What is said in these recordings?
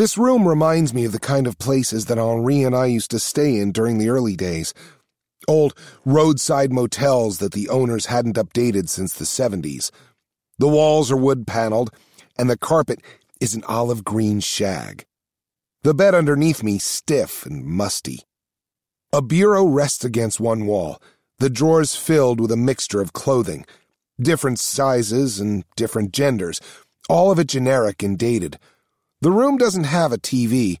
This room reminds me of the kind of places that Henri and I used to stay in during the early days. Old roadside motels that the owners hadn't updated since the 70s. The walls are wood paneled, and the carpet is an olive green shag. The bed underneath me stiff and musty. A bureau rests against one wall, the drawers filled with a mixture of clothing, different sizes and different genders, all of it generic and dated. The room doesn't have a TV,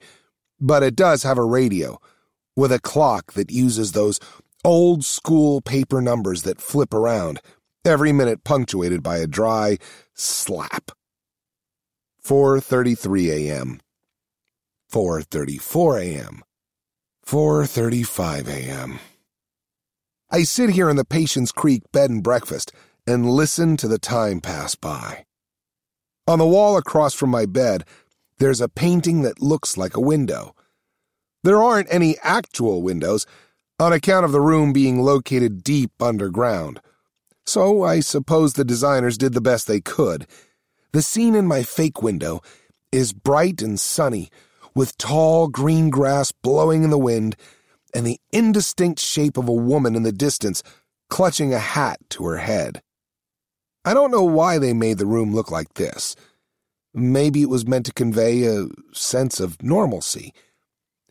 but it does have a radio, with a clock that uses those old school paper numbers that flip around, every minute punctuated by a dry slap. 4:33 a.m. 4:34 a.m. 4:35 a.m. I sit here in the Patience Creek bed and breakfast and listen to the time pass by. On the wall across from my bed, there's a painting that looks like a window. There aren't any actual windows on account of the room being located deep underground. So I suppose the designers did the best they could. The scene in my fake window is bright and sunny, with tall green grass blowing in the wind and the indistinct shape of a woman in the distance clutching a hat to her head. I don't know why they made the room look like this. Maybe it was meant to convey a sense of normalcy.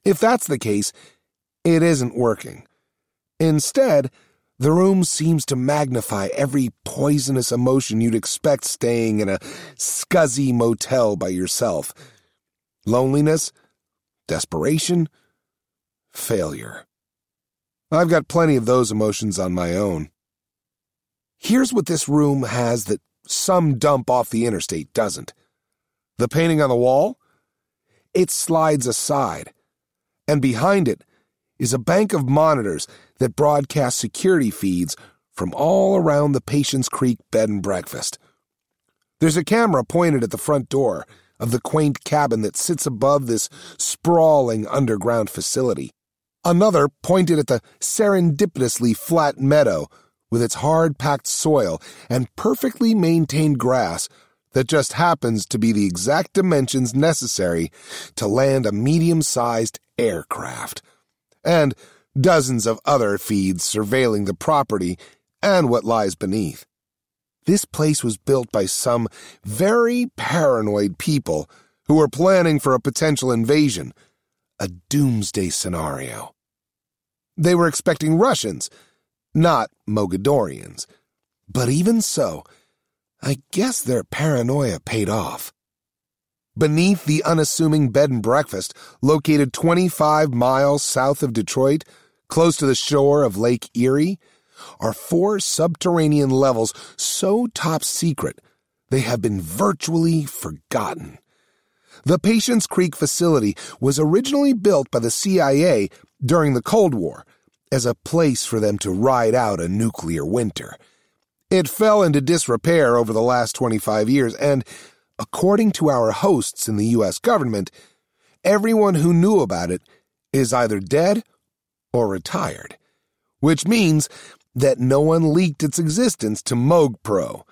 If that's the case, it isn't working. Instead, the room seems to magnify every poisonous emotion you'd expect staying in a scuzzy motel by yourself loneliness, desperation, failure. I've got plenty of those emotions on my own. Here's what this room has that some dump off the interstate doesn't. The painting on the wall? It slides aside, and behind it is a bank of monitors that broadcast security feeds from all around the Patience Creek bed and breakfast. There's a camera pointed at the front door of the quaint cabin that sits above this sprawling underground facility. Another pointed at the serendipitously flat meadow with its hard packed soil and perfectly maintained grass that just happens to be the exact dimensions necessary to land a medium sized aircraft, and dozens of other feeds surveilling the property and what lies beneath. This place was built by some very paranoid people who were planning for a potential invasion, a doomsday scenario. They were expecting Russians, not Mogadorians. But even so, I guess their paranoia paid off. Beneath the unassuming bed and breakfast, located 25 miles south of Detroit, close to the shore of Lake Erie, are four subterranean levels so top secret they have been virtually forgotten. The Patience Creek facility was originally built by the CIA during the Cold War as a place for them to ride out a nuclear winter. It fell into disrepair over the last 25 years, and according to our hosts in the U.S. government, everyone who knew about it is either dead or retired, which means that no one leaked its existence to MogPro.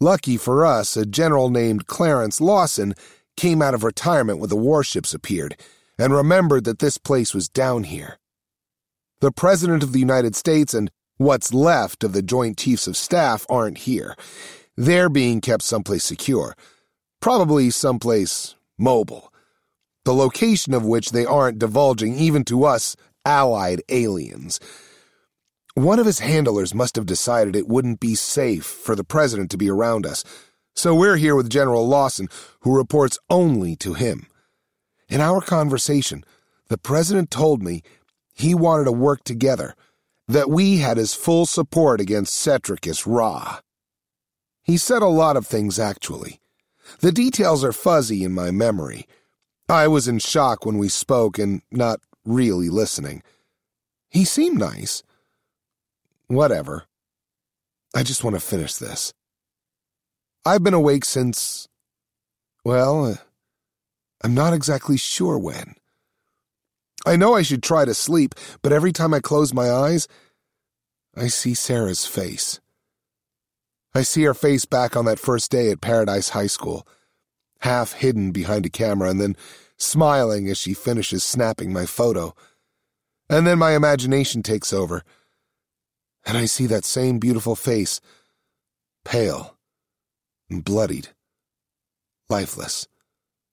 Lucky for us, a general named Clarence Lawson came out of retirement when the warships appeared and remembered that this place was down here. The President of the United States and What's left of the Joint Chiefs of Staff aren't here. They're being kept someplace secure. Probably someplace mobile. The location of which they aren't divulging even to us allied aliens. One of his handlers must have decided it wouldn't be safe for the president to be around us, so we're here with General Lawson, who reports only to him. In our conversation, the president told me he wanted to work together that we had his full support against Setrákus Ra. He said a lot of things, actually. The details are fuzzy in my memory. I was in shock when we spoke and not really listening. He seemed nice. Whatever. I just want to finish this. I've been awake since. Well, uh, I'm not exactly sure when. I know I should try to sleep, but every time I close my eyes, I see Sarah's face. I see her face back on that first day at Paradise High School. half hidden behind a camera and then smiling as she finishes snapping my photo. And then my imagination takes over, and I see that same beautiful face, pale and bloodied, lifeless.